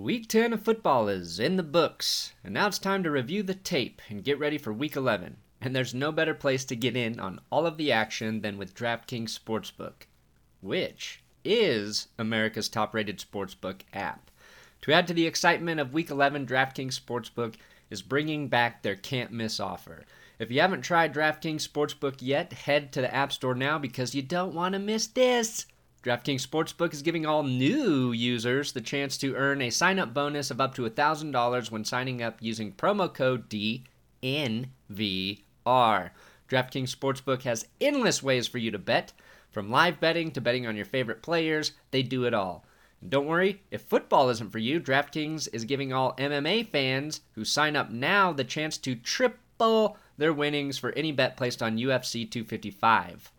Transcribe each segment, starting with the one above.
Week 10 of football is in the books, and now it's time to review the tape and get ready for Week 11. And there's no better place to get in on all of the action than with DraftKings Sportsbook, which is America's top rated sportsbook app. To add to the excitement of Week 11, DraftKings Sportsbook is bringing back their can't miss offer. If you haven't tried DraftKings Sportsbook yet, head to the App Store now because you don't want to miss this. DraftKings Sportsbook is giving all new users the chance to earn a sign up bonus of up to $1,000 when signing up using promo code DNVR. DraftKings Sportsbook has endless ways for you to bet. From live betting to betting on your favorite players, they do it all. And don't worry, if football isn't for you, DraftKings is giving all MMA fans who sign up now the chance to triple their winnings for any bet placed on UFC 255.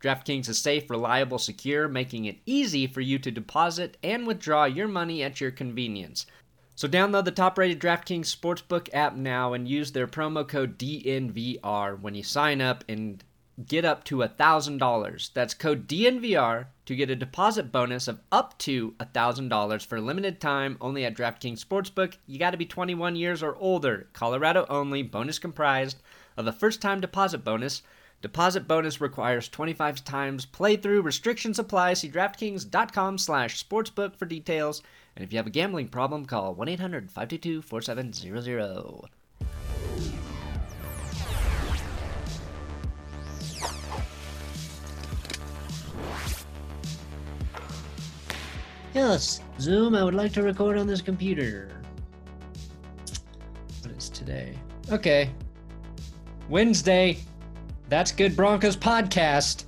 DraftKings is safe, reliable, secure, making it easy for you to deposit and withdraw your money at your convenience. So download the top-rated DraftKings Sportsbook app now and use their promo code DNVR when you sign up and get up to $1,000. That's code DNVR to get a deposit bonus of up to $1,000 for a limited time only at DraftKings Sportsbook. You got to be 21 years or older. Colorado only. Bonus comprised of a first-time deposit bonus Deposit bonus requires 25 times playthrough. Restrictions apply. See DraftKings.com slash sportsbook for details. And if you have a gambling problem, call 1-800-522-4700. Yes, Zoom, I would like to record on this computer. What is today? Okay. Wednesday, that's Good Broncos podcast.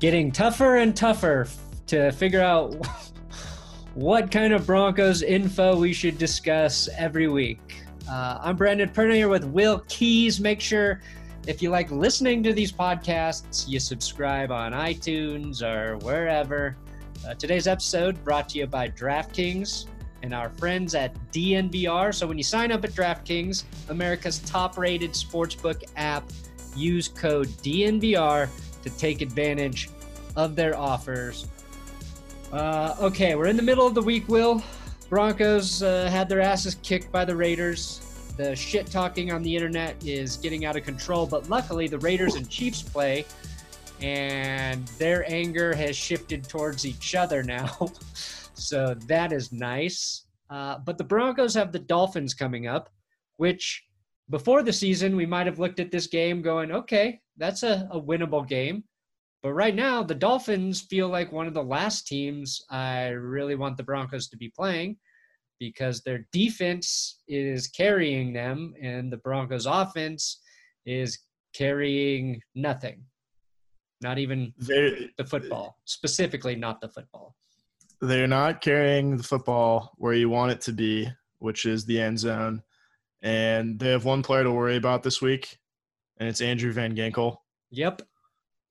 Getting tougher and tougher to figure out what kind of Broncos info we should discuss every week. Uh, I'm Brandon Perna here with Will Keys. Make sure if you like listening to these podcasts, you subscribe on iTunes or wherever. Uh, today's episode brought to you by DraftKings and our friends at DNVR. So when you sign up at DraftKings, America's top rated sportsbook app, use code DNVR to take advantage of their offers. Uh, okay, we're in the middle of the week, Will. Broncos uh, had their asses kicked by the Raiders. The shit talking on the internet is getting out of control, but luckily the Raiders and Chiefs play, and their anger has shifted towards each other now. so that is nice. Uh, but the Broncos have the Dolphins coming up, which before the season, we might have looked at this game going, okay, that's a, a winnable game. But right now, the Dolphins feel like one of the last teams I really want the Broncos to be playing because their defense is carrying them and the Broncos' offense is carrying nothing. Not even they're, the football, specifically not the football. They're not carrying the football where you want it to be, which is the end zone and they have one player to worry about this week, and it's Andrew Van Ginkel. Yep.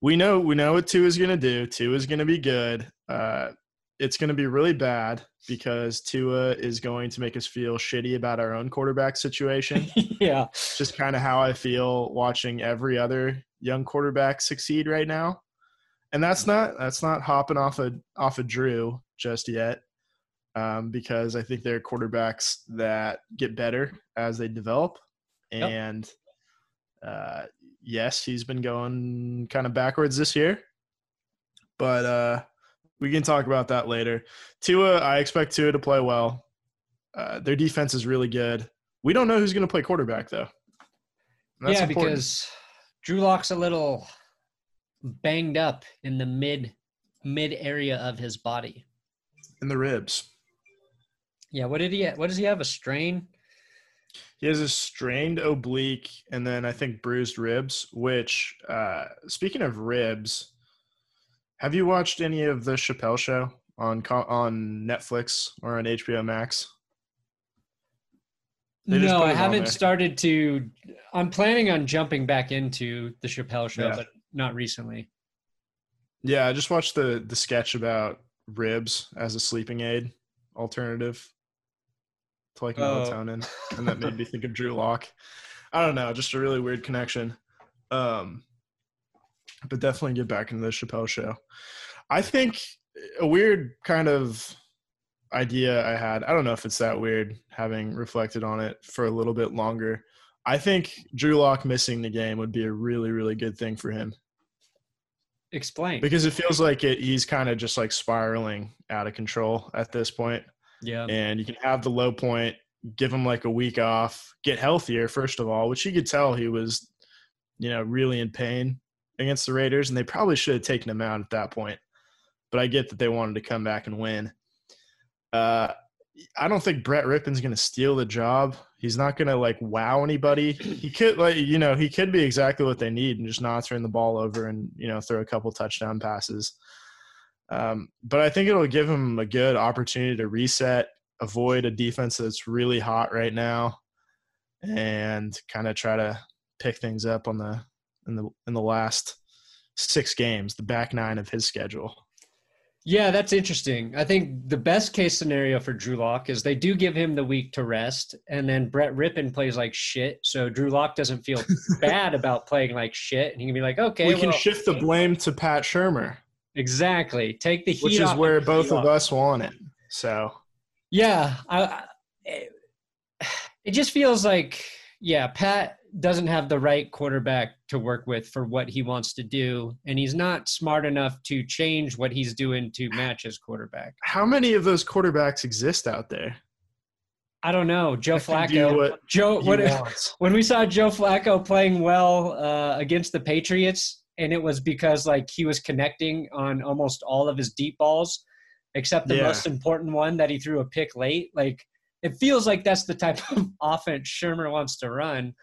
We know we know what Tua is going to do. Tua is going to be good. Uh, it's going to be really bad because Tua is going to make us feel shitty about our own quarterback situation. yeah. Just kind of how I feel watching every other young quarterback succeed right now. And that's not that's not hopping off a off a of Drew just yet um, because I think they're quarterbacks that get better as they develop. And yep. uh, yes, he's been going kind of backwards this year, but uh, we can talk about that later. Tua, I expect Tua to play well. Uh, their defense is really good. We don't know who's going to play quarterback though. yeah, important. because Drew Lock's a little banged up in the mid mid area of his body. In the ribs. Yeah, what did he? What does he have? A strain? He has a strained oblique, and then I think bruised ribs. Which, uh, speaking of ribs, have you watched any of the Chappelle Show on on Netflix or on HBO Max? no, I haven't started to. I'm planning on jumping back into the Chappelle Show, yeah. but not recently. Yeah, I just watched the the sketch about ribs as a sleeping aid alternative to like oh. melatonin, and that made me think of Drew Lock. I don't know, just a really weird connection. Um, but definitely get back into the Chappelle show. I think a weird kind of idea I had. I don't know if it's that weird having reflected on it for a little bit longer. I think Drew Lock missing the game would be a really, really good thing for him. Explain. Because it feels like it, he's kind of just like spiraling out of control at this point. Yeah. And you can have the low point, give him like a week off, get healthier, first of all, which you could tell he was, you know, really in pain against the Raiders. And they probably should have taken him out at that point. But I get that they wanted to come back and win. Uh, I don't think Brett Rypien's going to steal the job. He's not going to like wow anybody. He could like you know he could be exactly what they need and just not turn the ball over and you know throw a couple touchdown passes. Um, but I think it'll give him a good opportunity to reset, avoid a defense that's really hot right now, and kind of try to pick things up on the in the in the last six games, the back nine of his schedule. Yeah, that's interesting. I think the best case scenario for Drew Lock is they do give him the week to rest, and then Brett Rypien plays like shit, so Drew Lock doesn't feel bad about playing like shit, and he can be like, okay, we well, can shift the blame to Pat Shurmur, exactly. Take the heat, which is off where both of Lock. us want it. So Yeah, I, I, it- it just feels like yeah, Pat doesn't have the right quarterback to work with for what he wants to do, and he's not smart enough to change what he's doing to match his quarterback. how many of those quarterbacks exist out there? I don't know, Joe that can do Flacco. what Joe, what, when we saw Joe Flacco playing well uh, against the Patriots, and it was because like he was connecting on almost all of his deep balls, except the Yeah. most important one that he threw a pick late. Like it feels like that's the type of offense Shurmur wants to run.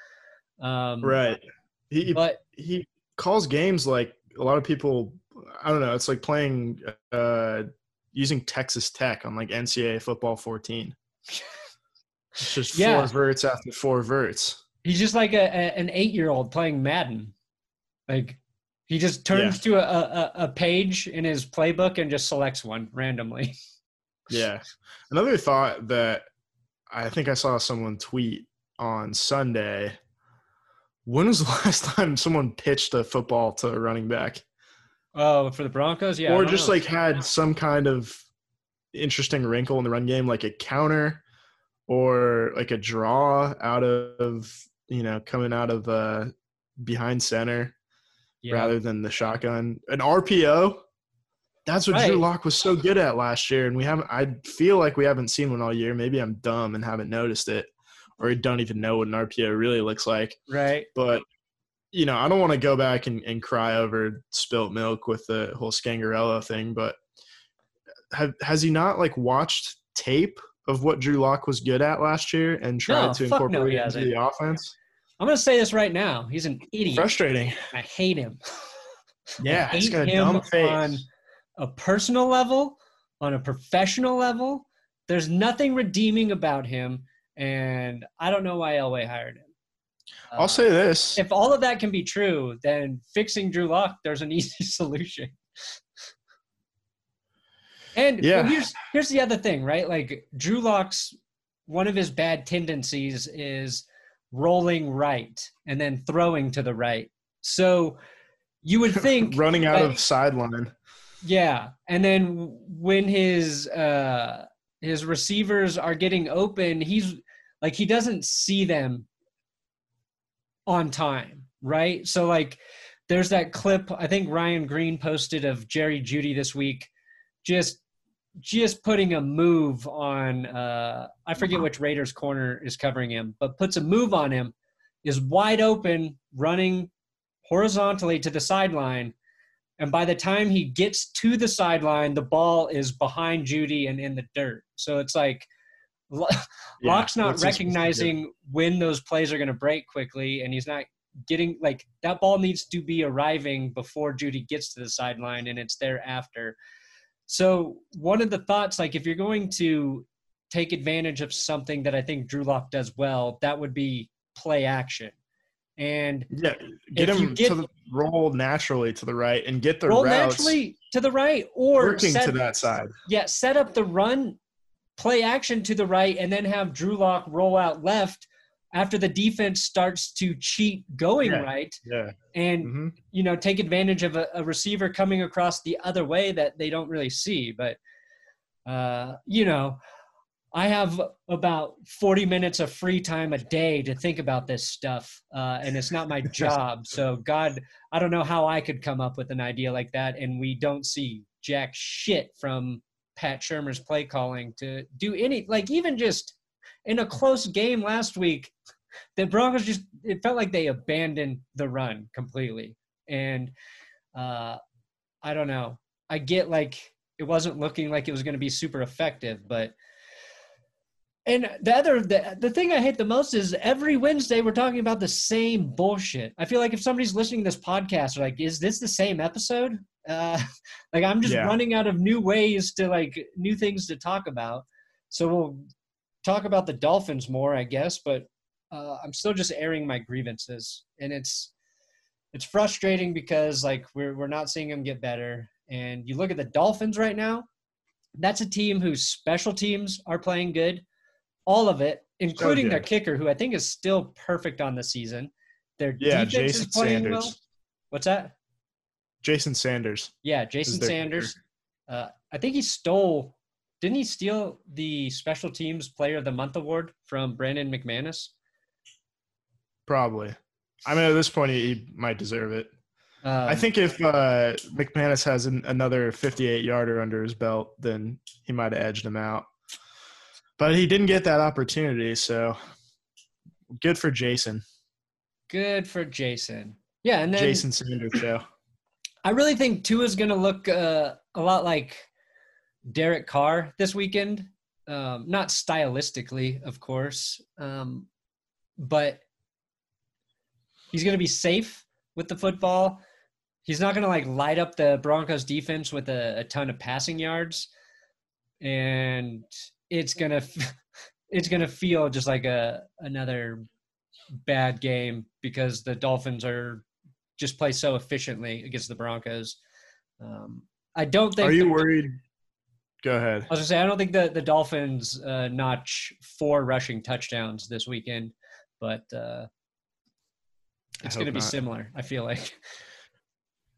Um, Right. He But he calls games like a lot of people. I don't know. It's like playing uh, using Texas Tech on like NCAA football 14. It's just Yeah. four verts after four verts. he's just like a, a an eight year old playing Madden. Like he just turns to a, a, a page in his playbook and just selects one randomly. Yeah. Another thought that I think I saw someone tweet on Sunday. When was the last time someone pitched a football to a running back? Oh, for the Broncos, yeah. Or just know. like had some kind of interesting wrinkle in the run game, like a counter or like a draw out of you know coming out of uh, behind center yeah. rather than the shotgun. An RPO. That's what Drew Right. Lock was so good at last year, and we haven't. I feel like we haven't seen one all year. Maybe I'm dumb and haven't noticed it, or don't even know what an RPO really looks like right. but you know, I don't want to go back and, and cry over spilt milk with the whole Scangarello thing, but have, has he not like watched tape of what Drew Lock was good at last year and tried No, to fuck no, incorporate it into the offense? I'm gonna say this right now. He's an idiot. Frustrating. I hate him. Yeah, I he's hate got a dumb face. on a personal level, on a professional level. There's nothing redeeming about him, and I don't know why Elway hired him. Uh, I'll say this. if all of that can be true, then fixing Drew Lock, there's an easy solution. And Yeah. well, here's here's the other thing, right? Like Drew Lock's one of his bad tendencies is rolling right and then throwing to the right. So you would think running out that- of sideline. yeah, and then when his uh his receivers are getting open, he's like he doesn't see them on time, right? So like there's that clip I think Ryan Green posted of Jerry Jeudy this week just just putting a move on uh I forget which Raiders corner is covering him, but puts a move on him is wide open running horizontally to the sideline and by the time he gets to the sideline, the ball is behind Jeudy and in the dirt. So it's like Yeah, Lock's not what's he supposed to do? recognizing when those plays are going to break quickly, and he's not getting like that ball needs to be arriving before Jeudy gets to the sideline, and it's there after. So one of the thoughts, like if you're going to take advantage of something that I think Drew Lock does well, that would be play action. And Yeah, get him get- to the, roll naturally to the right and get the roll naturally to the right or working set, to that side. yeah, set up the run, play action to the right, and then have Drew Lock roll out left after the defense starts to cheat going Yeah. right, Yeah. and hmm you know take advantage of a, a receiver coming across the other way that they don't really see. But uh, you know, I have about 40 minutes of free time a day to think about this stuff, uh, and it's not my job. So, God, I don't know how I could come up with an idea like that, and we don't see jack shit from Pat Shurmur's play calling to do any, like, even just in a close game last week, the Broncos just, it felt like they abandoned the run completely. And uh, I don't know. I get like it wasn't looking like it was going to be super effective, but and the other the, the thing I hate the most is every Wednesday we're talking about the same bullshit. I feel like if somebody's listening to this podcast, like, is this the same episode? Uh, like I'm just Yeah. running out of new ways to like new things to talk about. So we'll talk about the Dolphins more, I guess, but uh, I'm still just airing my grievances, and it's it's frustrating because like we're we're not seeing them get better. And you look at the Dolphins right now, that's a team whose special teams are playing good, all of it, including their kicker, who I think is still perfect on the season. Their Yeah, defense Jason is playing Sanders. well. What's that? Jason Sanders. Yeah, Jason Sanders. Uh, I think he stole. Didn't he steal the Special Teams Player of the Month award from Brandon McManus? Probably. I mean, at this point, he, he might deserve it. Um, I think if uh, McManus has an, another 58 yarder under his belt, then he might have edged him out. But he didn't get that opportunity, so good for Jason. good for Jason. Yeah, and then Jason Sanders show. I really think Tua's going to look uh, a lot like Derek Carr this weekend. Um, not stylistically, of course, um, but he's going to be safe with the football. He's not going to like light up the Broncos defense with a, a ton of passing yards, and it's gonna it's gonna feel just like a another bad game because the Dolphins are just play so efficiently against the Broncos. Um, I don't think. Are you worried? Go ahead. I was gonna say I don't think the the Dolphins uh, notch four rushing touchdowns this weekend, but uh, it's going to be not. similar. I feel like.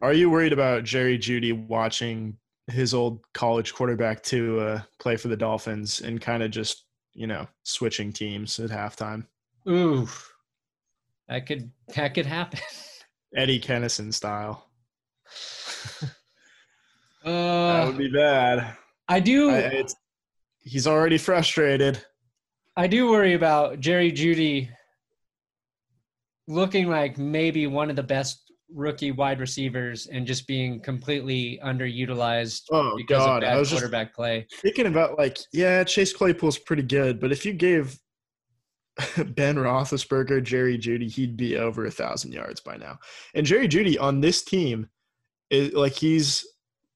Are you worried about Jerry Jeudy watching his old college quarterback to uh, play for the Dolphins and kind of just, you know, switching teams at halftime? Ooh, that could that could happen. Eddie Kennison style. that Uh, would be bad. I do. I, it's, he's already frustrated. I do worry about Jerry Jeudy looking like maybe one of the best rookie wide receivers and just being completely underutilized Oh because God, of bad I was quarterback play. thinking about like, yeah, Chase Claypool's pretty good, but if you gave Ben Roethlisberger Jerry Jeudy, he'd be over a thousand yards by now. And Jerry Jeudy on this team, is like he's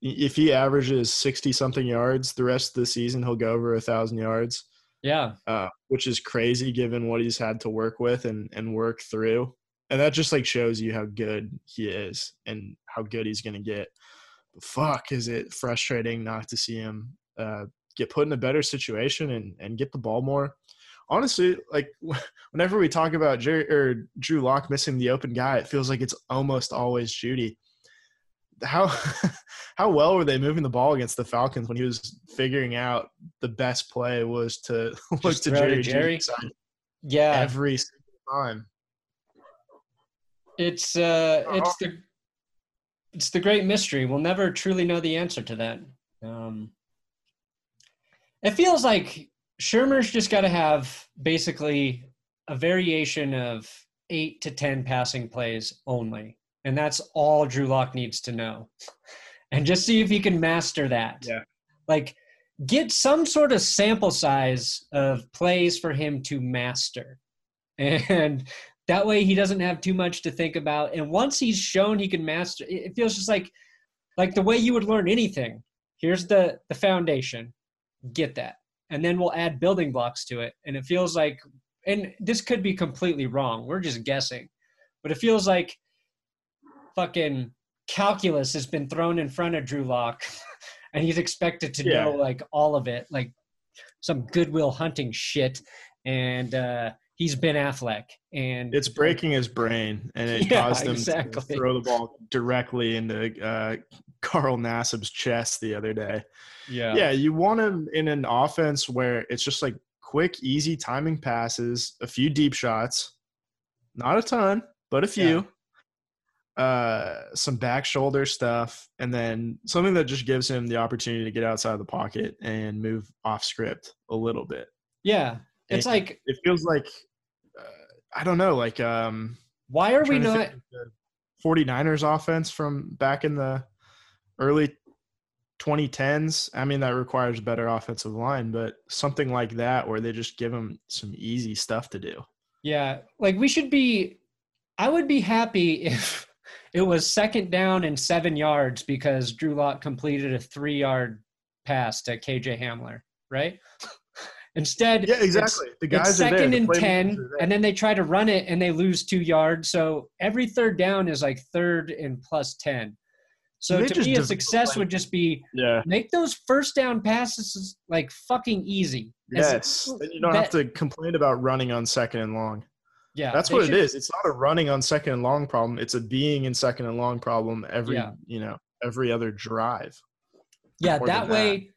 if he averages sixty something yards the rest of the season, he'll go over a thousand yards, Yeah, uh, which is crazy given what he's had to work with and and work through. And that just like shows you how good he is and how good he's gonna get. But fuck, is it frustrating not to see him uh, get put in a better situation and and get the ball more? Honestly, like whenever we talk about Jerry or Drew Lock missing the open guy, it feels like it's almost always Jeudy. How how well were they moving the ball against the Falcons when he was figuring out the best play was to look Just to throw to Jerry, Jerry? Yeah. every single time. It's uh, it's the it's the great mystery. We'll never truly know the answer to that. Um, it feels like Shurmur's just got to have basically a variation of eight to ten passing plays only, and that's all Drew Lock needs to know, and just see if he can master that. Yeah. like get some sort of sample size of plays for him to master, and that way he doesn't have too much to think about. And once he's shown he can master it it feels just like like the way you would learn anything. Here's the the foundation. Get that. And then we'll add building blocks to it. And it feels like and this could be completely wrong. We're just guessing. But it feels like fucking calculus has been thrown in front of drew lock and he's expected to Yeah. know like all of it like some goodwill hunting shit and uh he's Ben Affleck, and It's breaking his brain, and it Yeah, caused him exactly. to throw the ball directly into uh, Carl Nassib's chest the other day. Yeah. Yeah, you want him in an offense where it's just like quick, easy timing passes, a few deep shots, not a ton, but a few. Uh, some back shoulder stuff, and then something that just gives him the opportunity to get outside of the pocket and move off script a little bit. Yeah. It's And like, it feels like uh, I don't know, like um, why are we not? the 49ers offense from back in the early 2010s. I mean, that requires a better offensive line, but something like that where they just give them some easy stuff to do. Yeah. Like we should be, I would be happy if it was second down and seven yards because Drew Lock completed a three yard pass to KJ Hamler, right? Instead, Yeah, it's- exactly. the It's guys are there. second the and 10, and then they try to run it and they lose two yards. So every third down is like third and plus 10. So They to just me, a success would just be yeah. make those first down passes like fucking easy. Yes. Then you don't that- have to complain about running on second and long. Yeah. That's what should- it is. It's not a running on second and long problem. It's a being in second and long problem every Yeah. you know every other drive. Yeah, that way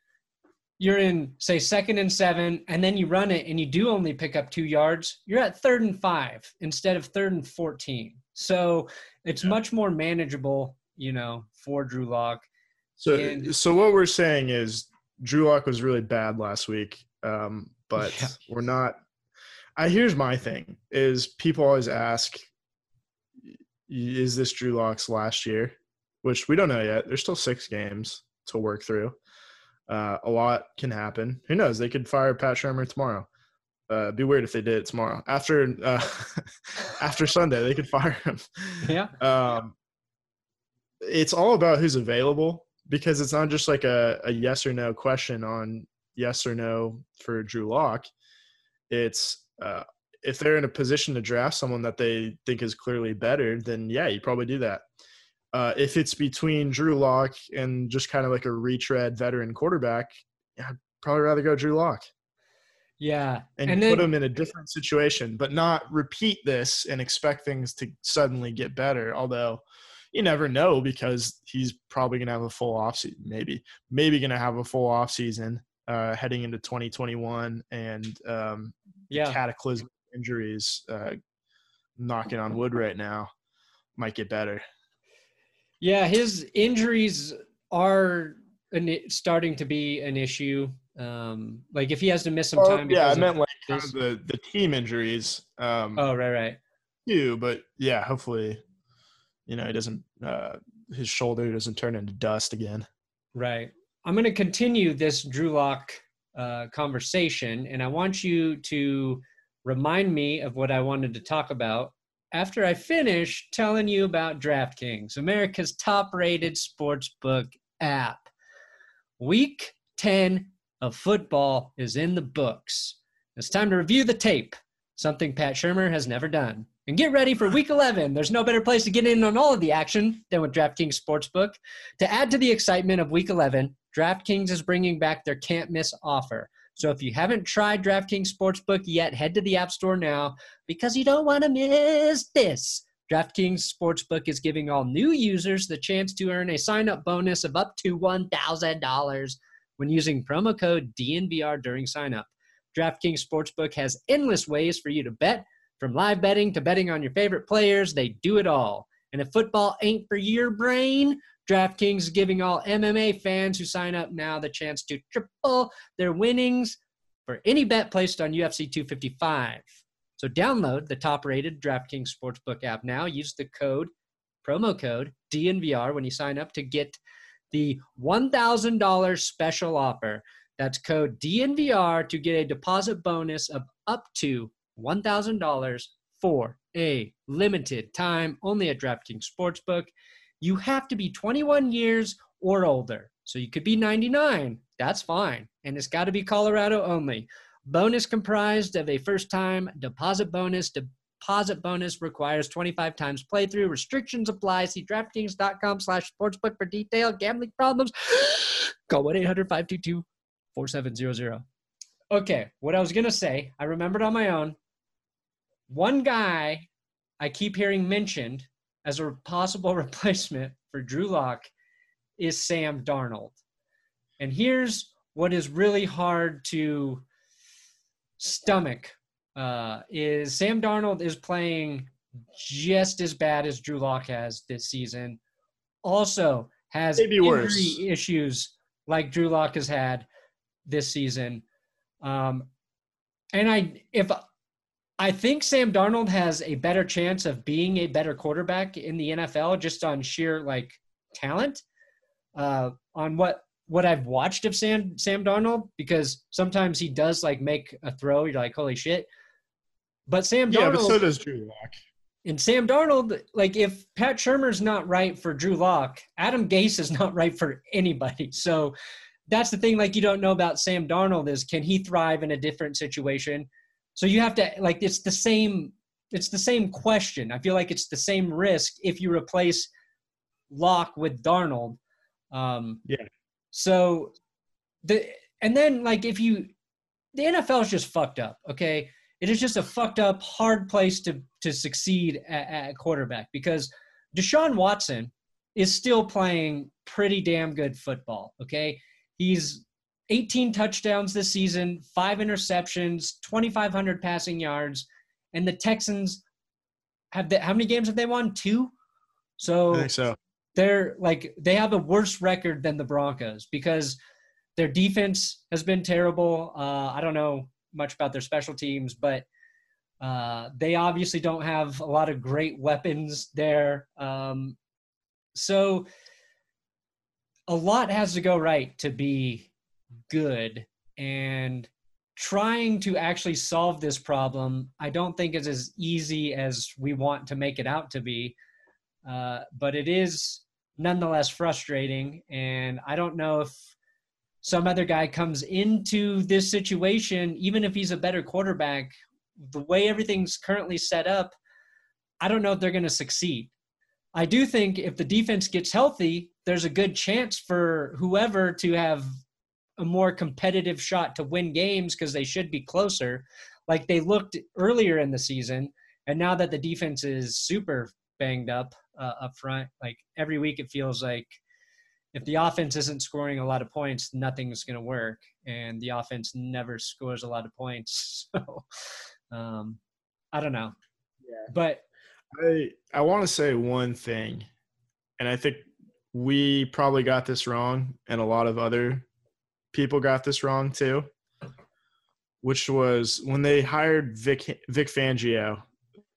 you're in, say, second and seven, and then you run it and you do only pick up two yards, you're at third and five instead of third and 14. So it's Yeah. much more manageable, you know, for Drew Lock. So And- so what we're saying is Drew Lock was really bad last week, um, but Yeah. we're not. I here's my thing: is people always ask, "Is this Drew Lock's last year?" Which we don't know yet. There's still six games to work through. Uh, a lot can happen. Who knows? They could fire Pat Shurmur tomorrow. Uh, be weird if they did it tomorrow. After uh, after Sunday, they could fire him. Yeah. Um, it's all about who's available because it's not just like a, a yes or no question on yes or no for Drew Lock. It's uh, if they're in a position to draft someone that they think is clearly better, then yeah, you probably do that. Uh, if it's between Drew Lock and just kind of like a retread veteran quarterback, I'd probably rather go Drew Lock Yeah. and, And put him in a different situation, but not repeat this and expect things to suddenly get better. Although you never know because he's probably going to have a full offseason, maybe, maybe going to have a full offseason uh, heading into 2021 and um, Yeah. cataclysmic injuries, uh, knocking on wood right now, might get better. Yeah. His injuries are an, starting to be an issue. Um, like if he has to miss some Well, time. yeah, I meant like kind of the, the team injuries. Um, Oh, right, right. too, but yeah, hopefully, you know, he doesn't uh his shoulder doesn't turn into dust again. Right. I'm going to continue this Drew Lock uh, conversation, and I want you to remind me of what I wanted to talk about after I finish telling you about DraftKings, America's top rated sportsbook app. Week 10 of football is in the books. It's time to review the tape, something Pat Shurmur has never done. And get ready for week 11. There's no better place to get in on all of the action than with DraftKings Sportsbook. To add to the excitement of week 11, DraftKings is bringing back their can't miss offer. So if you haven't tried DraftKings Sportsbook yet, head to the App Store now because you don't want to miss this. DraftKings Sportsbook is giving all new users the chance to earn a sign up bonus of up to $1,000 when using promo code DNVR during sign up. DraftKings Sportsbook has endless ways for you to bet, from live betting to betting on your favorite players. They do it all. And if football ain't for your brain, DraftKings is giving all MMA fans who sign up now the chance to triple their winnings for any bet placed on UFC 255. So download the top-rated DraftKings Sportsbook app now. Use the code promo code DNVR when you sign up to get the $1,000 special offer. That's code DNVR to get a deposit bonus of up to $1,000 for a limited time only at DraftKings Sportsbook. You have to be 21 years or older. So you could be 99. That's fine. And it's got to be Colorado only. Bonus comprised of a first time deposit bonus. Deposit bonus requires 25 times playthrough. Restrictions apply. See DraftKings.com slash sportsbook for detail. gambling problems. Call 1 800 522 4700. Okay, what I was going to say, I remembered on my own. One guy I keep hearing mentioned as a possible replacement for Drew Lock is Sam Darnold. And here's what is really hard to stomach uh, is Sam Darnold is playing just as bad as Drew Lock has this season. Also has Maybe injury worse. issues like Drew Lock has had this season. Um, and I if I think Sam Darnold has a better chance of being a better quarterback in the NFL just on sheer like talent. Uh, on what what I've watched of Sam Sam Darnold because sometimes he does like make a throw. You're like, holy shit! But Sam Yeah, Darnold but so does Drew Lock. and Sam Darnold, like if Pat Shurmur's not right for Drew Lock, Adam Gase is not right for anybody. So that's the thing. Like you don't know about Sam Darnold is can he thrive in a different situation? So you have to like it's the same. It's the same question. I feel like it's the same risk if you replace Lock with Darnold. Um, Yeah. So the and then like if you the NFL is just fucked up. Okay, it is just a fucked up, hard place to to succeed at, at quarterback because Deshaun Watson is still playing pretty damn good football. Okay, he's 18 touchdowns this season, five interceptions, 2,500 passing yards, and the Texans have the, how many games have they won? Two. So so. they're like they have a worse record than the Broncos because their defense has been terrible. Uh, I don't know much about their special teams, but uh, they obviously don't have a lot of great weapons there. Um, so a lot has to go right to be good, and trying to actually solve this problem, I don't think is as easy as we want to make it out to be. Uh, but it is nonetheless frustrating. And I don't know if some other guy comes into this situation, even if he's a better quarterback, the way everything's currently set up, I don't know if they're going to succeed. I do think if the defense gets healthy, there's a good chance for whoever to have a more competitive shot to win games because they should be closer, like they looked earlier in the season. And now that the defense is super banged up uh, up front, like every week it feels like if the offense isn't scoring a lot of points, nothing's going to work. And the offense never scores a lot of points. So um, I don't know. Yeah. But I I want to say one thing, and I think we probably got this wrong, and a lot of other people got this wrong too. Which was when they hired Vic Vic Fangio,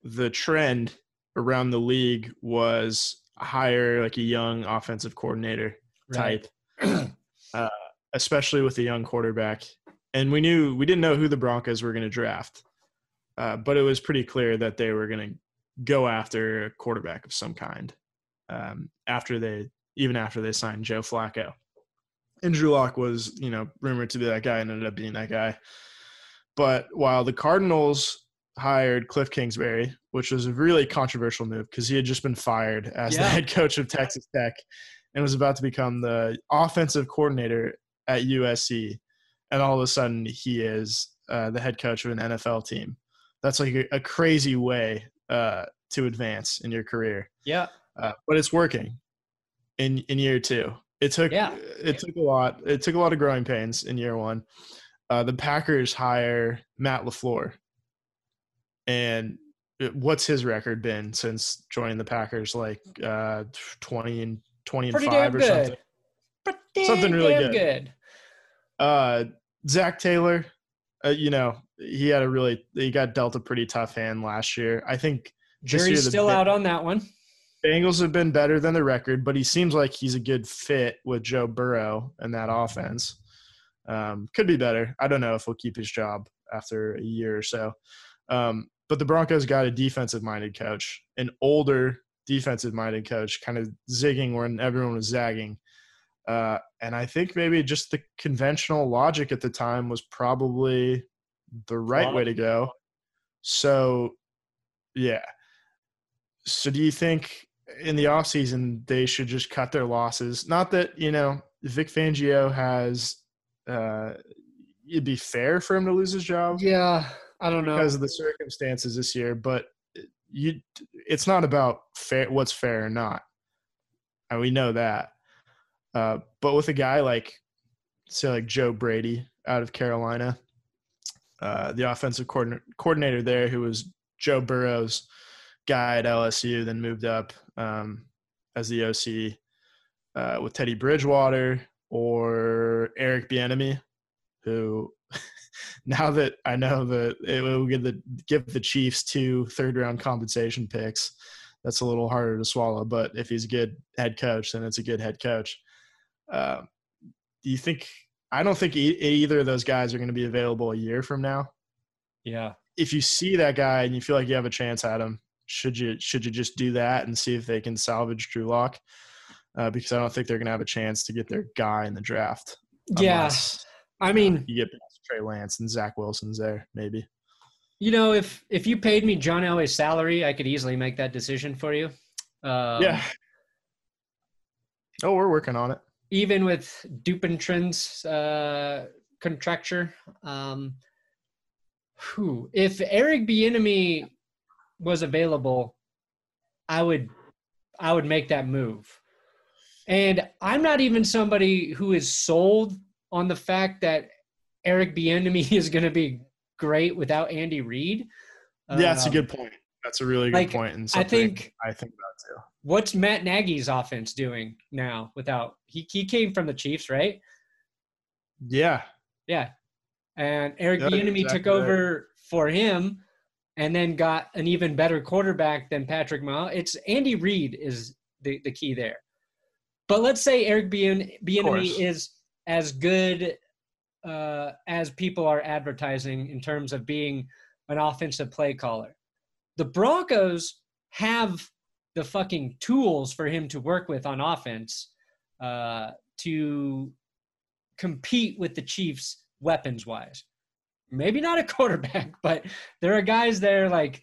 the trend around the league was hire like a young offensive coordinator right. type, uh, especially with a young quarterback. And we knew we didn't know who the Broncos were going to draft, uh, but it was pretty clear that they were going to go after a quarterback of some kind um, after they even after they signed Joe Flacco. And Drew Lock was, you know, rumored to be that guy and ended up being that guy. But while the Cardinals hired Cliff Kingsbury, which was a really controversial move because he had just been fired as the head coach of Texas Tech and was about to become the offensive coordinator at USC. And all of a sudden, he is uh, the head coach of an NFL team. That's like a, a crazy way uh, to advance in your career, Yeah. uh, but it's working in in year two. It took Yeah. it took a lot. It took a lot of growing pains in year one. Uh, the Packers hire Matt Lafleur, and what's his record been since joining the Packers? Like uh, twenty and twenty and Pretty five or good. something. Pretty Something really good. good. Uh, Zac Taylor, uh, you know, he had a really he got dealt a pretty tough hand last year. I think year Jury's the still out on that one. Bengals have been better than the record, but he seems like he's a good fit with Joe Burrow and that offense. Um, could be better. I don't know if he'll keep his job after a year or so. Um, but the Broncos got a defensive minded coach, an older defensive minded coach, kind of zigging when everyone was zagging. Uh, and I think maybe just the conventional logic at the time was probably the right way to go. So, yeah. So, do you think in the offseason they should just cut their losses? Not that, you know, Vic Fangio has, uh, it'd be fair for him to lose his job Yeah. I don't know. because of the circumstances this year, but you, it's not about fair, what's fair or not. And we know that. Uh, but with a guy like, say, like Joe Brady out of Carolina, uh, the offensive coordinator, coordinator there, who was Joe Burrow's guy at LSU, then moved up um, as the OC uh, with Teddy Bridgewater or Eric Bieniemy, who now that I know that it will give the give the Chiefs two third round compensation picks, that's a little harder to swallow. But if he's a good head coach, then it's a good head coach. Uh, do you think? I don't think e- either of those guys are going to be available a year from now. Yeah. If you see that guy and you feel like you have a chance at him, should you should you just do that and see if they can salvage Drew Lock? Uh, because I don't think they're going to have a chance to get their guy in the draft. Yeah. I mean, you get Trey Lance and Zach Wilson's there, maybe. You know, if if you paid me John Elway's salary, I could easily make that decision for you. Um, yeah. Oh, we're working on it. Even with Dupintrin's uh, contracture, um, who if Eric Bieniemy was available, I would I would make that move. And I'm not even somebody who is sold on the fact that Eric Bieniemy is going to be great without Andy Reid. Yeah, that's um, a good point. That's a really good like, point, and I think I think about too. What's Matt Nagy's offense doing now without he he came from the Chiefs, right? Yeah, yeah, and Eric yeah, Bieniemy exactly took over right. for him, and then got an even better quarterback than Patrick Mahomes. It's Andy Reid is the the key there. But let's say Eric Bieniemy is as good uh, as people are advertising in terms of being an offensive play caller. The Broncos have the fucking tools for him to work with on offense uh, to compete with the Chiefs weapons wise. Maybe not a quarterback, but there are guys there like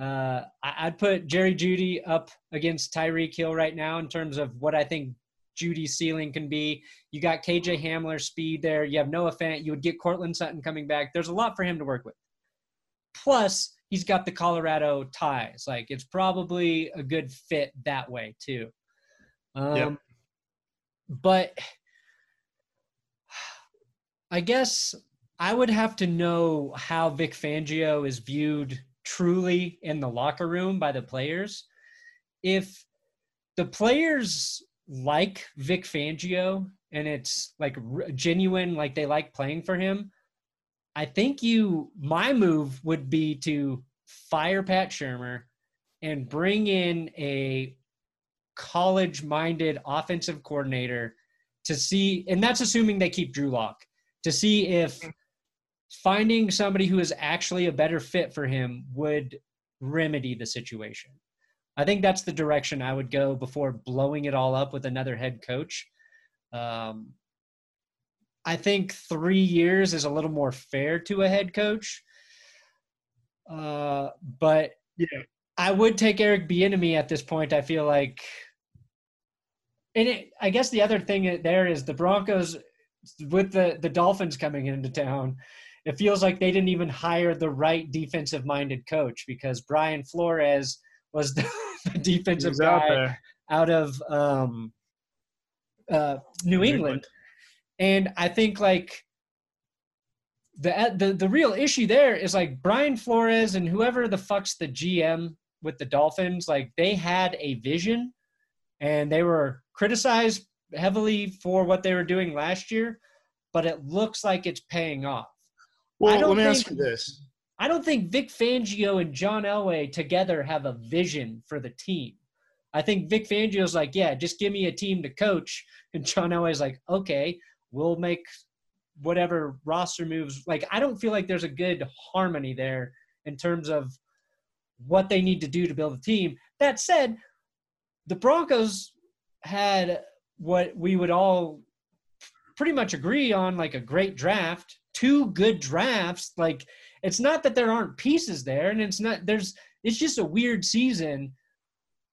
uh, I'd put Jerry Jeudy up against Tyreek Hill right now in terms of what I think Jeudy's ceiling can be. You got KJ Hamler speed there. You have Noah Fant. You would get Courtland Sutton coming back. There's a lot for him to work with. Plus, he's got the Colorado ties. Like it's probably a good fit that way too. Um, yep. But I guess I would have to know how Vic Fangio is viewed truly in the locker room by the players. If the players like Vic Fangio and it's like genuine, like they like playing for him, I think you, my move would be to fire Pat Shurmur and bring in a college minded offensive coordinator to see, and that's assuming they keep Drew Lock, to see if mm-hmm. Finding somebody who is actually a better fit for him would remedy the situation. I think that's the direction I would go before blowing it all up with another head coach. Um, I think three years is a little more fair to a head coach. Uh, but yeah, I would take Eric Bieniemy at this point. I feel like, and it, I guess the other thing there is the Broncos with the the Dolphins coming into town. It feels like they didn't even hire the right defensive minded coach because Brian Flores was the, the defensive guy out, out of um, uh, New, England. England. And I think like the, the the real issue there is like Brian Flores and whoever the fuck's the GM with the Dolphins, like they had a vision and they were criticized heavily for what they were doing last year, but it looks like it's paying off. Well, let me think, ask you this. I don't think Vic Fangio and John Elway together have a vision for the team. I think Vic Fangio's like, yeah, just give me a team to coach. And John Elway's like, okay, we'll make whatever roster moves. Like, I don't feel like there's a good harmony there in terms of what they need to do to build a team. That said, the Broncos had what we would all pretty much agree on like a great draft, two good drafts. Like, it's not that there aren't pieces there, and it's not there's it's just a weird season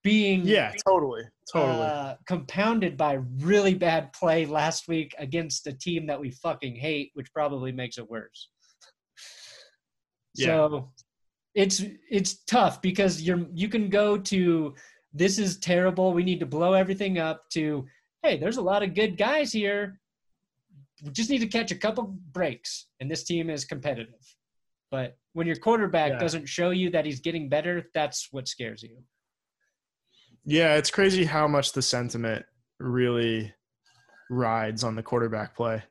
being yeah totally totally uh, compounded by really bad play last week against a team that we fucking hate, which probably makes it worse. Yeah. So it's it's tough because you're you can go to this is terrible. We need to blow everything up. To hey, there's a lot of good guys here. We just need to catch a couple breaks, and this team is competitive. But when your quarterback Yeah. doesn't show you that he's getting better, that's what scares you. Yeah, it's crazy how much the sentiment really rides on the quarterback play.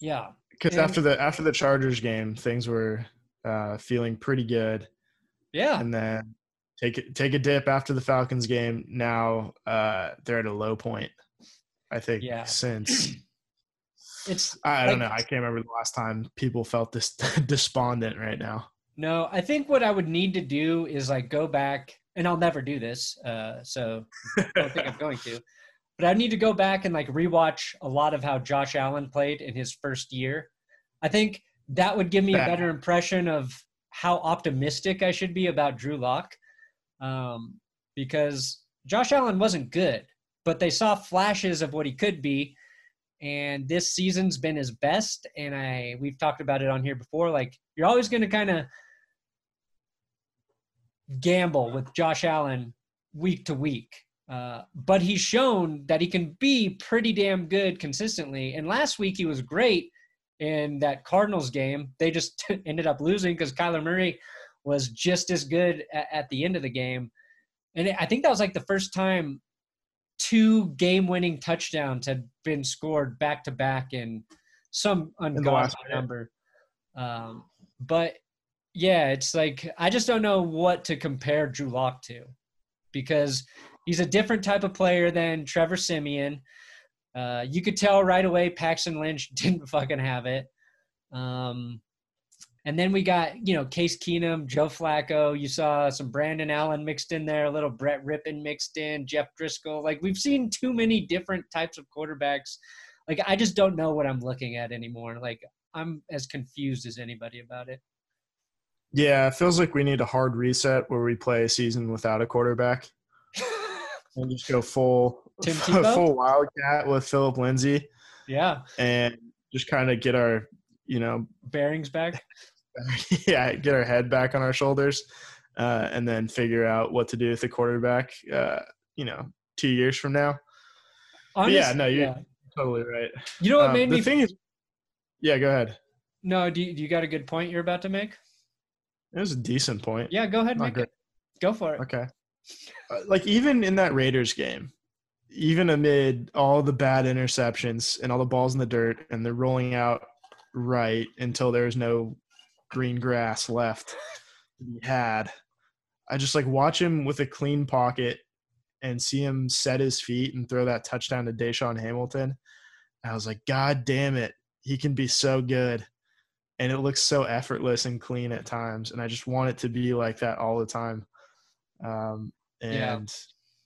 Yeah. Because after the after the Chargers game, things were uh, feeling pretty good, Yeah. and then take it take a dip after the Falcons game. Now uh, they're at a low point. I think Yeah. since It's I, don't like- know. I can't remember the last time people felt this despondent right now. No, I think what I would need to do is like go back, and I'll never do this, uh, so I don't think I'm going to. But I need to go back and like rewatch a lot of how Josh Allen played in his first year. I think that would give me a better impression of how optimistic I should be about Drew Lock, um, because Josh Allen wasn't good, but they saw flashes of what he could be, and this season's been his best. And I we've talked about it on here before. Like you're always going to kind of gamble with Josh Allen week to week. Uh, but he's shown that he can be pretty damn good consistently. And last week he was great in that Cardinals game. They just ended up losing because Kyler Murray was just as good at, at the end of the game. And I think that was like the first time two game-winning touchdowns had been scored back to back in some ungodly number. Um, but yeah, it's like I just don't know what to compare Drew Lock to because he's a different type of player than Trevor Siemian. Uh, you could tell right away Paxton Lynch didn't fucking have it. Um, and then we got, you know, Case Keenum, Joe Flacco. You saw some Brandon Allen mixed in there, a little Brett Rypien mixed in, Jeff Driskel. Like we've seen too many different types of quarterbacks. Like I just don't know what I'm looking at anymore. Like I'm as confused as anybody about it. Yeah, it feels like we need a hard reset where we play a season without a quarterback and just go full full wildcat with Phillip Lindsay yeah, and just kind of get our you know bearings back. yeah get our head back on our shoulders uh, and then figure out what to do with the quarterback uh, you know two years from now. But yeah, no, you're totally right. You know what Um, made the me? thing is, yeah, go ahead. no, do you, do you got a good point you're about to make? It was a decent point. Yeah, go ahead, Not make great. it. Go for it. Okay. Uh, like even in that Raiders game, even amid all the bad interceptions and all the balls in the dirt, and they're rolling out right until there's no green grass left to be had. I just like watch him with a clean pocket and see him set his feet and throw that touchdown to DaeSean Hamilton. I was like, God damn it, he can be so good. And it looks so effortless and clean at times. And I just want it to be like that all the time. Um, Yeah. and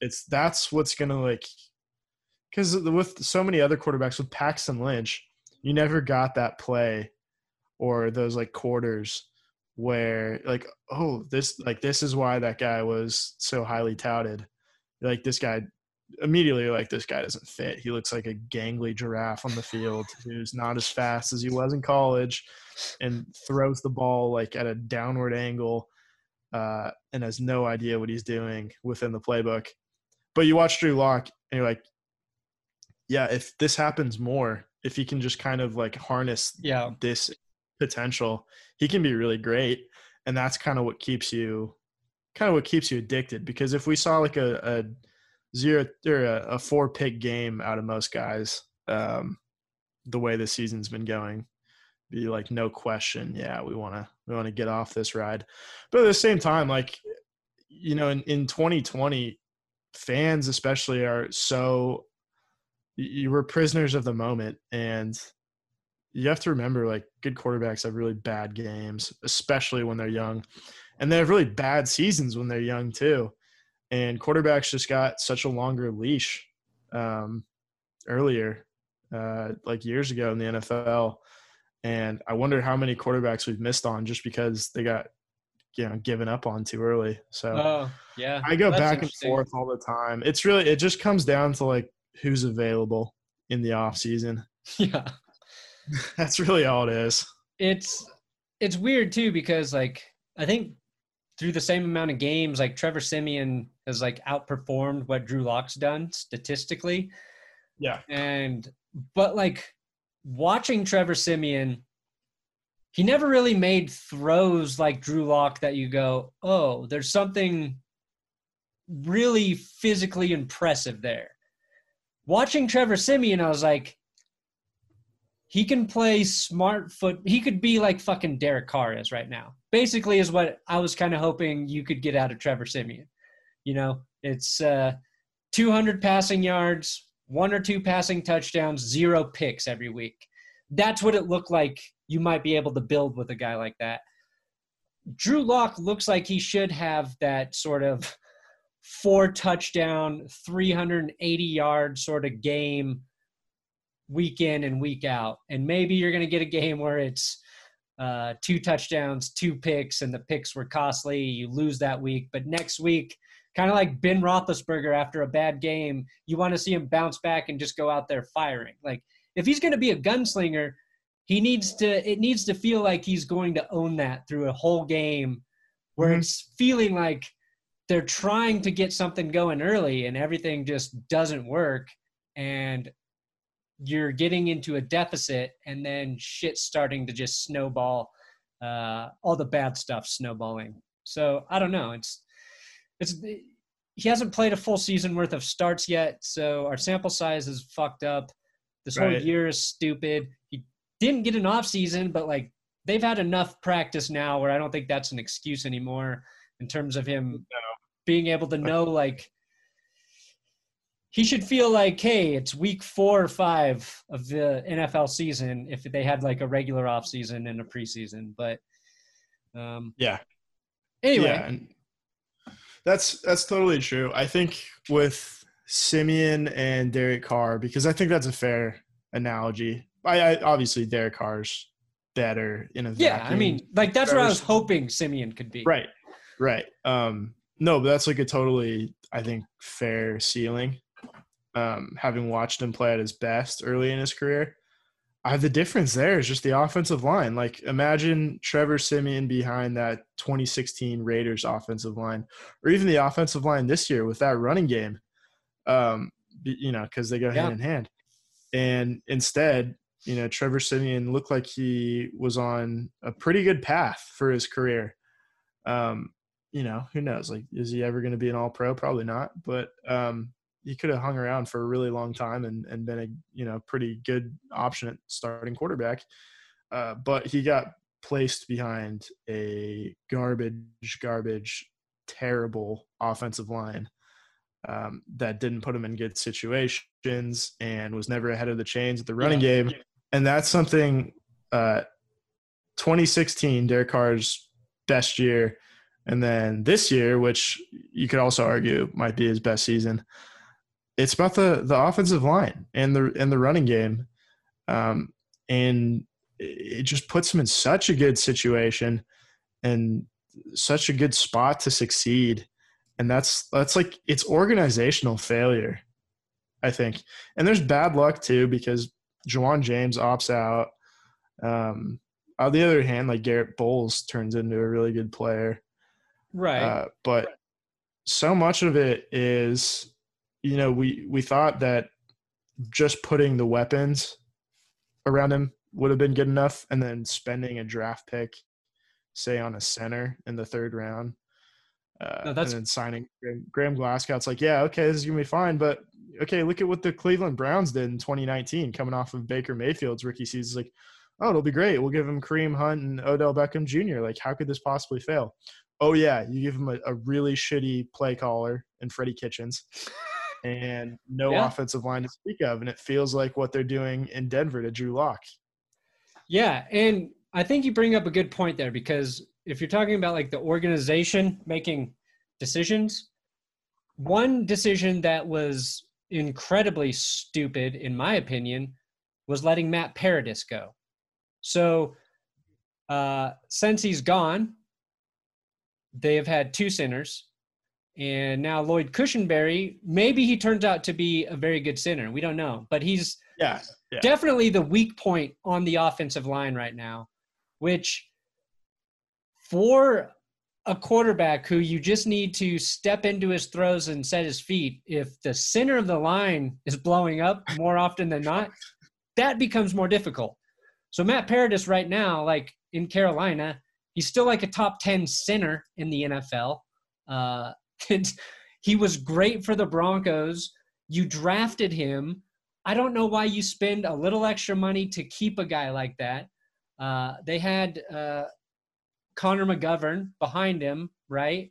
it's that's what's gonna like because with so many other quarterbacks with Paxton Lynch, you never got that play or those like quarters where like oh this like this is why that guy was so highly touted. Like this guy immediately like this guy doesn't fit. He looks like a gangly giraffe on the field who's not as fast as he was in college and throws the ball like at a downward angle uh, and has no idea what he's doing within the playbook. But you watch Drew Lock and you're like, yeah, if this happens more, if he can just kind of like harness Yeah. this potential, he can be really great. And that's kind of what keeps you kind of what keeps you addicted. Because if we saw like a, a zero or a, a four pick game out of most guys, um, the way the season's been going, be like no question, yeah, we wanna we wanna get off this ride. But at the same time, like you know, in, in 2020, fans especially are so you were prisoners of the moment and you have to remember like good quarterbacks have really bad games especially when they're young and they have really bad seasons when they're young too and quarterbacks just got such a longer leash um, earlier uh, like years ago in the nfl and i wonder how many quarterbacks we've missed on just because they got you know given up on too early so Oh, yeah. I go That's back and forth all the time. It's really it just comes down to like who's available in the off season. Yeah. That's really all it is. It's it's weird too because like I think through the same amount of games, like Trevor Siemian has like outperformed what Drew Lock's done statistically. Yeah. And but like watching Trevor Siemian, he never really made throws like Drew Lock that you go, oh, there's something really physically impressive there. Watching Trevor Siemian, I was like, he can play smart foot. He could be like fucking Derek Carr is right now. Basically, is what I was kind of hoping you could get out of Trevor Siemian. You know, it's uh, 200 passing yards, one or two passing touchdowns, zero picks every week. That's what it looked like you might be able to build with a guy like that. Drew Lock looks like he should have that sort of four touchdown, 380 yard sort of game week in and week out. And maybe you're going to get a game where it's uh, two touchdowns, two picks, and the picks were costly. You lose that week. But next week, kind of like Ben Roethlisberger after a bad game, you want to see him bounce back and just go out there firing. Like if he's going to be a gunslinger, he needs to. It needs to feel like he's going to own that through a whole game, where mm-hmm. it's feeling like they're trying to get something going early and everything just doesn't work. And you're getting into a deficit and then shit's starting to just snowball uh, all the bad stuff snowballing so i don't know it's it's he hasn't played a full season worth of starts yet so our sample size is fucked up this right. whole year is stupid he didn't get an off season but like they've had enough practice now where i don't think that's an excuse anymore in terms of him. Being able to know like he should feel like, hey, it's week four or five of the NFL season if they had like a regular off season and a preseason. But um, yeah. Anyway, yeah, that's that's totally true. I think with Siemian and Derek Carr, because I think that's a fair analogy. I, I obviously Derek Carr's better in a yeah. Vacuum. I mean, like that's what I was hoping Siemian could be. Right, right. Um, no, but that's like a totally I think fair ceiling um, having watched him play at his best early in his career. I, have the difference there is just the offensive line. Like imagine Trevor Siemian behind that 2016 Raiders offensive line, or even the offensive line this year with that running game. Um, you know, because they go yeah. hand in hand. And instead, you know, Trevor Siemian looked like he was on a pretty good path for his career. Um, you know, who knows? Like, is he ever going to be an All Pro? Probably not. But um, he could have hung around for a really long time and, and been a you know pretty good option at starting quarterback. Uh, but he got placed behind a garbage, garbage, terrible offensive line um, that didn't put him in good situations and was never ahead of the chains at the running yeah. game. And that's something. Uh, 2016, Derek Carr's best year, and then this year, which you could also argue might be his best season it's about the the offensive line and the and the running game, um, and it just puts him in such a good situation and such a good spot to succeed. And that's that's like it's organizational failure, I think. And there's bad luck too because Ja'Wuan James opts out. Um, on the other hand, like Garett Bolles turns into a really good player, right? Uh, but so much of it is you know, we we thought that just putting the weapons around him would have been good enough, and then spending a draft pick, say on a center in the third round, uh, no, and then signing Graham, Graham Glasgow. It's like, yeah, okay, this is gonna be fine, but okay, look at what the Cleveland Browns did in 2019, coming off of Baker Mayfield's rookie season. It's like, oh, it'll be great. We'll give him Kareem Hunt and Odell Beckham Jr. Like, how could this possibly fail? Oh yeah, you give him a, a really shitty play caller in Freddie Kitchens and no yeah. offensive line to speak of. And it feels like what they're doing in Denver to Drew Lock. Yeah. And I think you bring up a good point there because if you're talking about like the organization making decisions, one decision that was incredibly stupid, in my opinion, was letting Matt Paradis go. So uh, since he's gone, they have had two centers and now Lloyd Cushenberry, maybe he turns out to be a very good center. We don't know, but he's yeah, yeah. definitely the weak point on the offensive line right now, which for a quarterback who you just need to step into his throws and set his feet, if the center of the line is blowing up more often than not, that becomes more difficult. So Matt Paradis right now, like in Carolina, he's still like a top 10 center in the NFL. Uh, and he was great for the Broncos. You drafted him. I don't know why you spend a little extra money to keep a guy like that. Uh, they had uh, Connor McGovern behind him, right?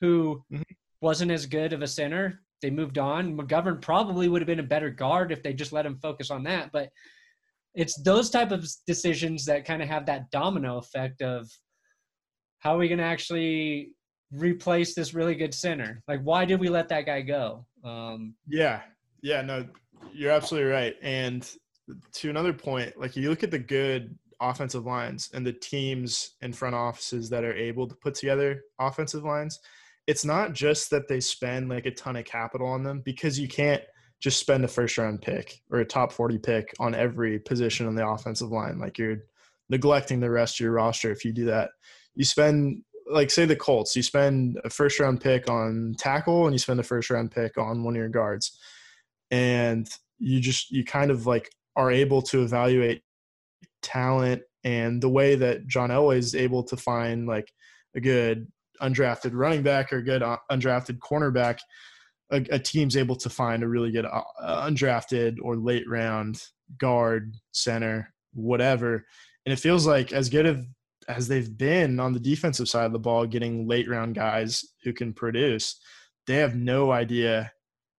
Who mm-hmm. wasn't as good of a center. They moved on. McGovern probably would have been a better guard if they just let him focus on that. But it's those type of decisions that kind of have that domino effect of how are we going to actually replace this really good center? Like, why did we let that guy go? Um, yeah, yeah, no, you're absolutely right. And to another point, like you look at the good offensive lines and the teams in front offices that are able to put together offensive lines, it's not just that they spend like a ton of capital on them because you can't just spend a first round pick or a top 40 pick on every position on the offensive line. Like you're neglecting the rest of your roster if you do that. You spend like say the Colts, you spend a first round pick on tackle and you spend a first round pick on one of your guards. And you just you kind of like are able to evaluate talent and the way that John Elway is able to find like a good undrafted running back or good uh, undrafted cornerback, a, a team's able to find a really good uh, undrafted or late round guard, center, whatever. And it feels like as good of, as they've been on the defensive side of the ball, getting late round guys who can produce, they have no idea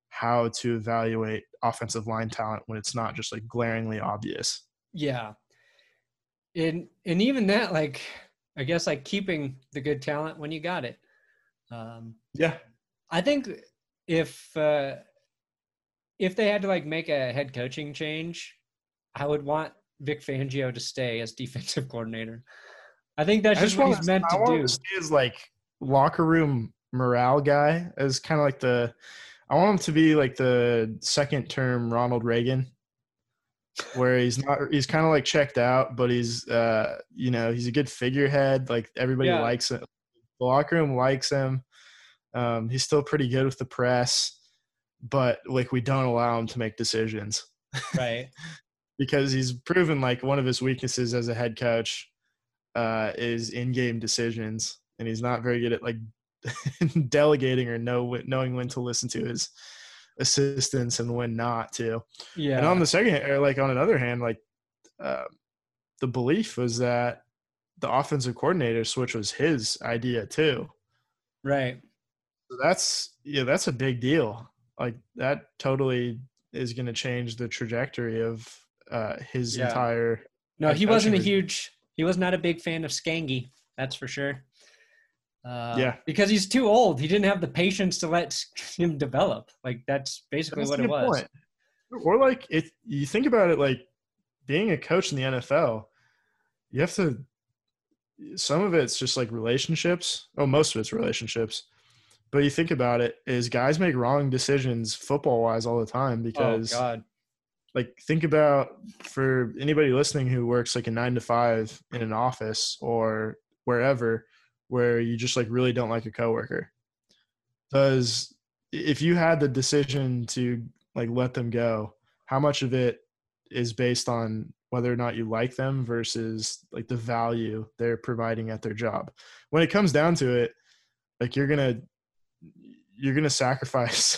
how to evaluate offensive line talent when it's not just like glaringly obvious. Yeah and and even that like i guess like keeping the good talent when you got it um yeah i think if uh if they had to like make a head coaching change i would want vic fangio to stay as defensive coordinator. I think that's just, what he's meant to, to do. to is like locker room morale guy as kind of like the i want him to be like the second term ronald reagan where he's not he's kind of like checked out but he's uh you know he's a good figurehead like everybody yeah. likes him. The locker room likes him um he's still pretty good with the press but like we don't allow him to make decisions right because he's proven like one of his weaknesses as a head coach uh is in-game decisions and he's not very good at like delegating or know knowing when to listen to his assistants and when not to. Yeah. And on the second, or like on another hand, like uh, the belief was that the offensive coordinator switch was his idea too. Right. That's yeah, that's a big deal. Like that totally is going to change the trajectory of uh, his yeah. entire. No, he wasn't a huge. He was not a big fan of Skangy. That's for sure. Uh, yeah, because he's too old. He didn't have the patience to let him develop. Like that's basically that's what it was. Point. Or like if you think about it, like being a coach in the NFL, you have to. Some of it's just like relationships. Oh, most of it's relationships. But you think about it, is guys make wrong decisions football wise all the time oh, because. Oh God. Like think about for anybody listening who works like a nine to five in an office or wherever where you just like really don't like a coworker does if you had the decision to like let them go how much of it is based on whether or not you like them versus like the value they're providing at their job when it comes down to it like you're gonna you're gonna sacrifice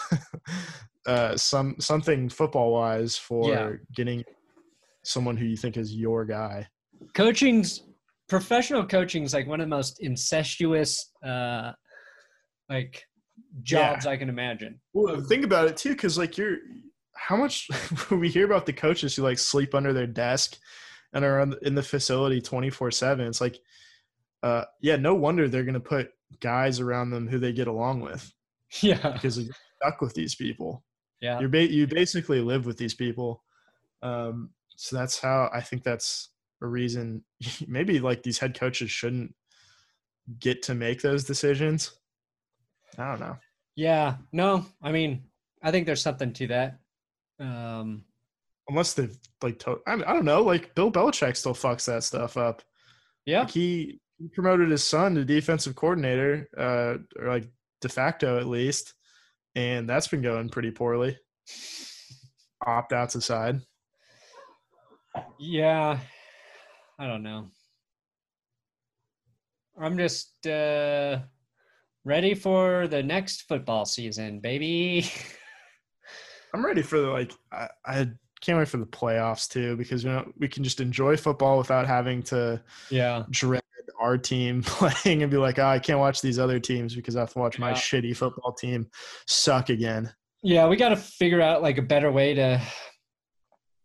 uh some something football wise for yeah. getting someone who you think is your guy coaching's professional coaching is like one of the most incestuous uh like jobs yeah. I can imagine. Well, think about it too, because like you're how much we hear about the coaches who like sleep under their desk and are in the facility 24 7 it's like uh yeah no wonder they're gonna put guys around them who they get along with yeah because you're stuck with these people yeah you're ba- you basically live with these people um so that's how i think that's a reason maybe like these head coaches shouldn't get to make those decisions. I don't know. Yeah, no, I mean, I think there's something to that. Um, Unless they've like, to- I, I don't know, like Bill Belichick still fucks that stuff up. Yeah, like he he promoted his son to defensive coordinator, uh, or like de facto at least, and that's been going pretty poorly. Opt outs aside. Yeah, I don't know. I'm just uh, ready for the next football season, baby. I'm ready for the like. I, I can't wait for the playoffs too because you know we can just enjoy football without having to yeah dread our team playing and be like, oh, I can't watch these other teams because I have to watch my Yeah. shitty football team suck again. Yeah, we got to figure out like a better way to.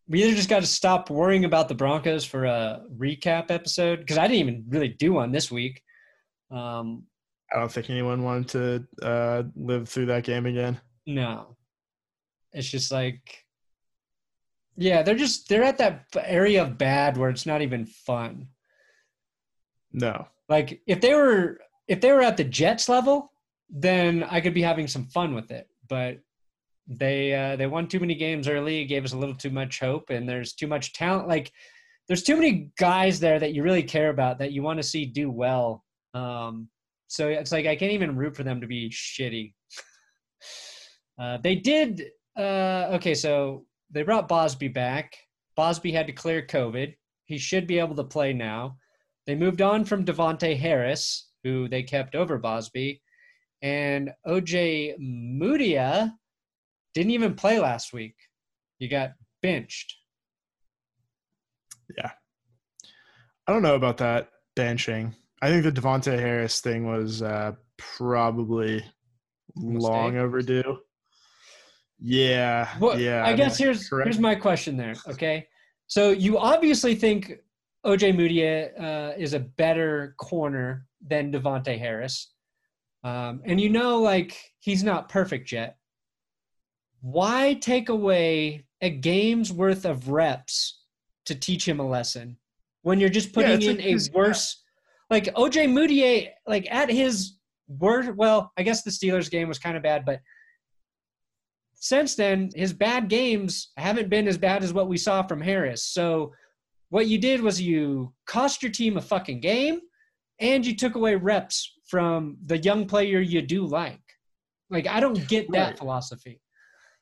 We either just got to stop worrying about the Broncos for a recap episode because I didn't even really do one this week. Um, I don't think anyone wanted to uh, live through that game again. no, it's just like, yeah, they're just they're at that area of bad where it's not even fun. No. Like if they were if they were at the Jets level, then I could be having some fun with it. But they uh, they won too many games early, gave us a little too much hope, and there's too much talent. Like there's too many guys there that you really care about that you want to see do well. Um, so it's like I can't even root for them to be shitty. uh, they did uh, okay, so they brought Bausby back. Bausby had to clear COVID. He should be able to play now. They moved on from Davontae Harris, who they kept over Bausby, and Ojemudia didn't even play last week. He got benched. Yeah. I don't know about that benching. I think the Davontae Harris thing was uh, probably long overdue. Yeah, Well, yeah. I guess mean, here's correct- here's my question there. Okay, so you obviously think Ojemudia uh, is a better corner than Davontae Harris, um, and you know like he's not perfect yet. Why take away a game's worth of reps to teach him a lesson when you're just putting it's in like a worse like Ojemudia like at his worst well I guess the Steelers game was kind of bad but since then, his bad games haven't been as bad as what we saw from Harris. So, what you did was you cost your team a fucking game and you took away reps from the young player you do like. Like, I don't get that Right. philosophy.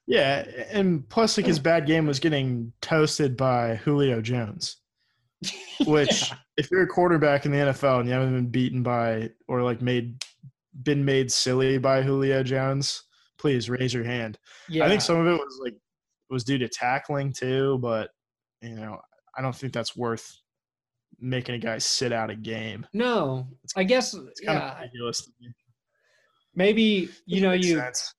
Yeah, and plus, like his bad game was getting toasted by Julio Jones. Which, if you're a quarterback in the NFL and you haven't been beaten by or like made been made silly by Julio Jones, please raise your hand. yeah. I think some of it was like was due to tackling too, but you know, I don't think that's worth making a guy sit out a game. No, I guess, It's kind yeah, of ridiculous. To me. maybe, you know, you sense.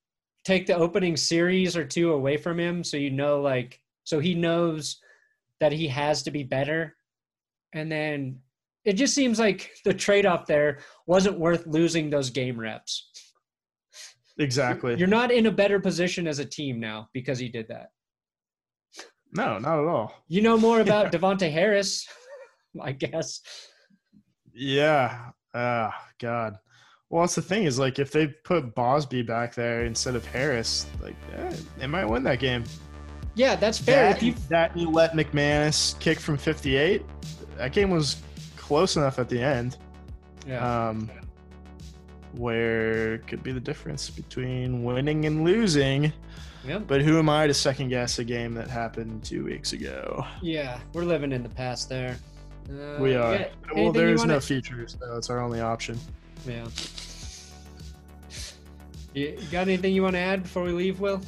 take the opening series or two away from him so you know, like, so he knows that he has to be better. And then it just seems like the trade off there wasn't worth losing those game reps. exactly. You're not in a better position as a team now because he did that. No, not at all. You know more about Davontae Harris, I guess. Yeah. Ah, God. Well, that's the thing is like if they put Bausby back there instead of Harris, like eh, they might win that game. Yeah, that's fair. That, If you that you let McManus kick from 58. That game was close enough at the end. yeah. um, where could be the difference between winning and losing. Yep. But who am I to second guess a game that happened two weeks ago? Yeah, we're living in the past there. Uh, we are. yeah, well, there's wanna- no future, so it's our only option. Yeah. You you got anything you want to add before we leave, Will?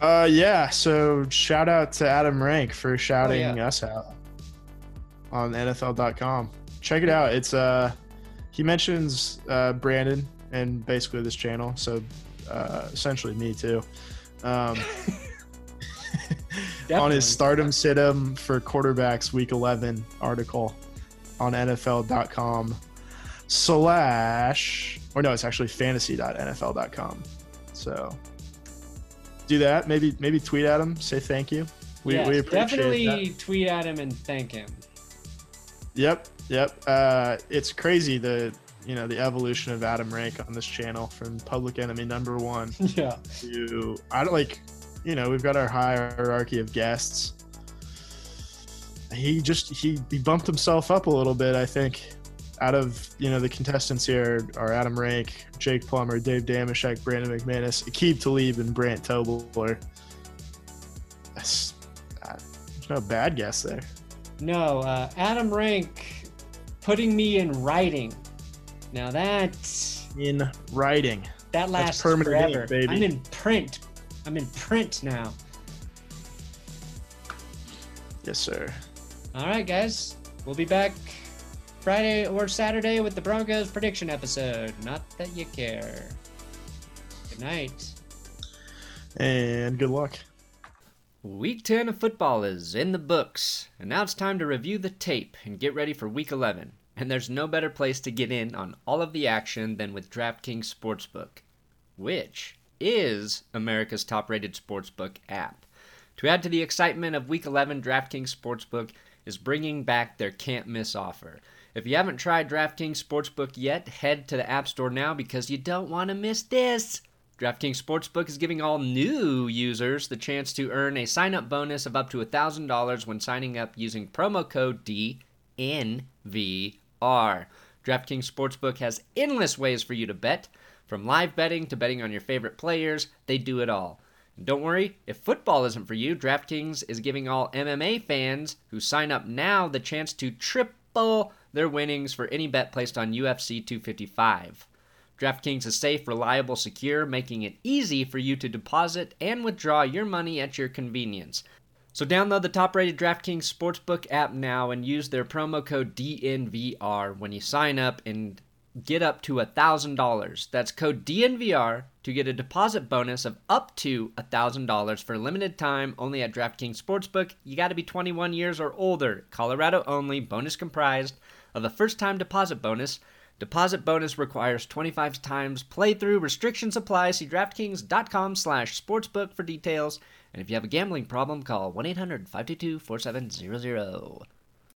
Uh, yeah. So shout out to Adam Rank for shouting Oh, yeah. us out on NFL.com. Check it out. It's uh, he mentions uh Brandon and basically this channel. So uh, essentially me too. Um, on his stardom situm for quarterbacks week 11 article on NFL.com slash or no it's actually fantasy.nfl.com so do that maybe maybe tweet at him say thank you we, Yes, we appreciate definitely that. tweet at him and thank him. yep yep uh it's crazy the you know the evolution of adam rank on this channel from public enemy number one yeah. to I don't like you know we've got our hierarchy of guests. He just he he bumped himself up a little bit. I think out of you know the contestants here are Adam Rank, Jake Plummer, Dave Dameshek, Brandon McManus, Aqib Talib, and Brant Tobler. That's uh, there's no bad guess there. No, uh, Adam Rank putting me in writing. Now that In writing, that lasts permanent ink, forever. baby. I'm in print. I'm in print now. yes sir. All right, guys. We'll be back Friday or Saturday with the Broncos prediction episode. Not that you care. Good night. And good luck. Week 10 of football is in the books, and now it's time to review the tape and get ready for Week 11. And there's no better place to get in on all of the action than with DraftKings Sportsbook, which is America's top rated sportsbook app. To add to the excitement of Week 11, DraftKings Sportsbook is bringing back their can't miss offer. If you haven't tried DraftKings Sportsbook yet, head to the App Store now because you don't want to miss this. DraftKings Sportsbook is giving all new users the chance to earn a sign up bonus of up to $1,000 when signing up using promo code DNVR. DraftKings Sportsbook has endless ways for you to bet. From live betting to betting on your favorite players, they do it all. And don't worry, if football isn't for you, DraftKings is giving all MMA fans who sign up now the chance to triple their winnings for any bet placed on UFC 255. DraftKings is safe, reliable, secure, making it easy for you to deposit and withdraw your money at your convenience. So download the top-rated DraftKings Sportsbook app now and use their promo code DNVR when you sign up and get up to $1,000. That's code DNVR to get a deposit bonus of up to $1,000 for a limited time only at DraftKings Sportsbook. You got to be 21 years or older. Colorado only. Bonus comprised of a first-time deposit bonus. Deposit bonus requires 25 times playthrough. Restrictions apply. See DraftKings.com slash sportsbook for details. And if you have a gambling problem, call 1-800-522-4700.